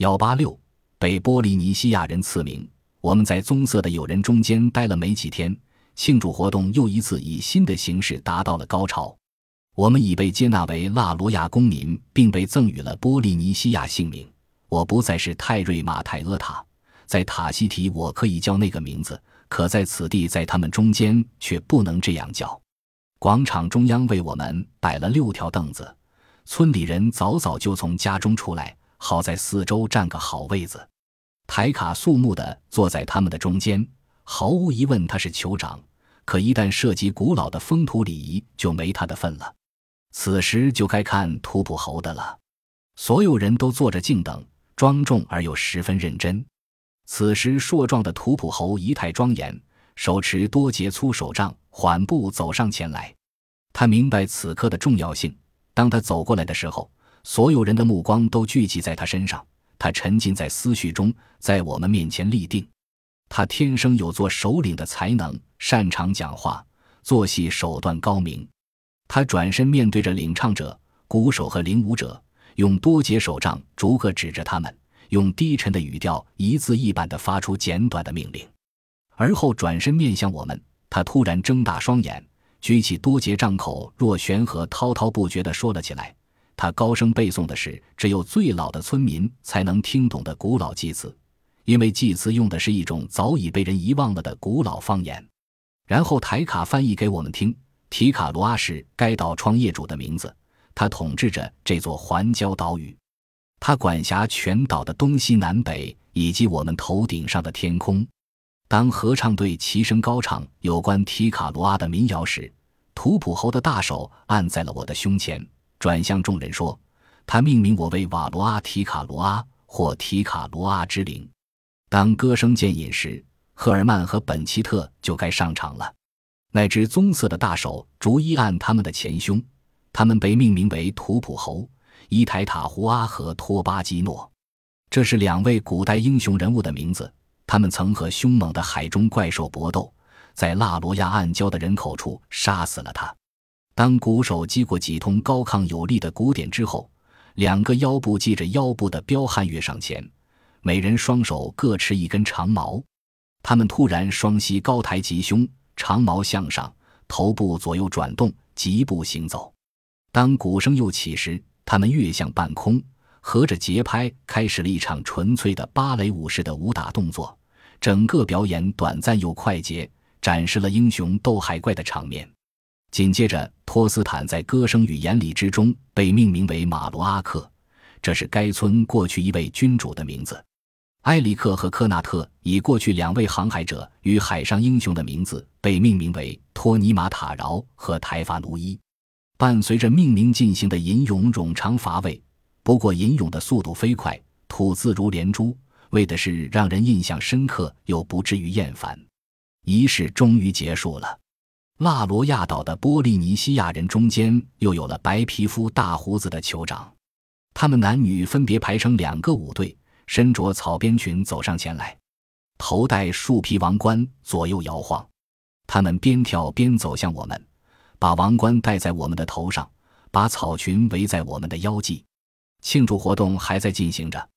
幺八六，被波利尼西亚人赐名。我们在棕色的友人中间待了没几天，庆祝活动又一次以新的形式达到了高潮。我们已被接纳为拉罗亚公民，并被赠予了波利尼西亚姓名。我不再是泰瑞马泰阿塔，在塔希提我可以叫那个名字，可在此地，在他们中间却不能这样叫。广场中央为我们摆了六条凳子，村里人早早就从家中出来，好在四周占个好位子。台卡肃穆地坐在他们的中间，毫无疑问他是酋长，可一旦涉及古老的风土礼仪，就没他的份了。此时就该看图普侯的了。所有人都坐着静等。庄重而又十分认真。此时，硕壮的图普侯仪态庄严，手持多节粗手杖，缓步走上前来。他明白此刻的重要性。当他走过来的时候，所有人的目光都聚集在他身上。他沉浸在思绪中，在我们面前立定。他天生有做首领的才能，擅长讲话，做戏手段高明。他转身面对着领唱者、鼓手和领舞者。用多节手杖逐个指着他们，用低沉的语调一字一板地发出简短的命令，而后转身面向我们。他突然睁大双眼，举起多节杖口，若悬河，滔滔不绝地说了起来。他高声背诵的是只有最老的村民才能听懂的古老祭词，因为祭词用的是一种早已被人遗忘了的古老方言。然后台卡翻译给我们听：提卡罗阿是该岛创业主的名字。他统治着这座环礁岛屿，他管辖全岛的东西南北以及我们头顶上的天空。当合唱队齐声高唱有关提卡罗阿的民谣时，图普侯的大手按在了我的胸前，转向众人说：“他命名我为瓦罗阿提卡罗阿或提卡罗阿之灵。”当歌声渐隐时，赫尔曼和本奇特就该上场了。那只棕色的大手逐一按他们的前胸。他们被命名为图普侯、伊台塔胡阿和托巴基诺，这是两位古代英雄人物的名字。他们曾和凶猛的海中怪兽搏斗，在纳罗亚暗礁的人口处杀死了他。当鼓手击过几通高亢有力的鼓点之后，两个腰部系着腰部的彪悍跃上前，每人双手各持一根长矛。他们突然双膝高抬吉胸，长矛向上，头部左右转动，疾步行走。当鼓声又起时，他们跃向半空，合着节拍开始了一场纯粹的芭蕾舞式的武打动作。整个表演短暂又快捷，展示了英雄斗海怪的场面。紧接着，托斯坦在歌声与言礼之中被命名为马罗阿克，这是该村过去一位君主的名字。埃里克和科纳特以过去两位航海者与海上英雄的名字被命名为托尼马塔饶和台法奴伊。伴随着命名进行的吟咏冗长乏味，不过吟咏的速度飞快，吐字如连珠，为的是让人印象深刻又不至于厌烦。仪式终于结束了。纳罗亚岛的波利尼西亚人中间又有了白皮肤、大胡子的酋长，他们男女分别排成两个舞队，身着草编裙走上前来，头戴树皮王冠，左右摇晃。他们边跳边走向我们。把王冠戴在我们的头上，把草裙围在我们的腰际。庆祝活动还在进行着。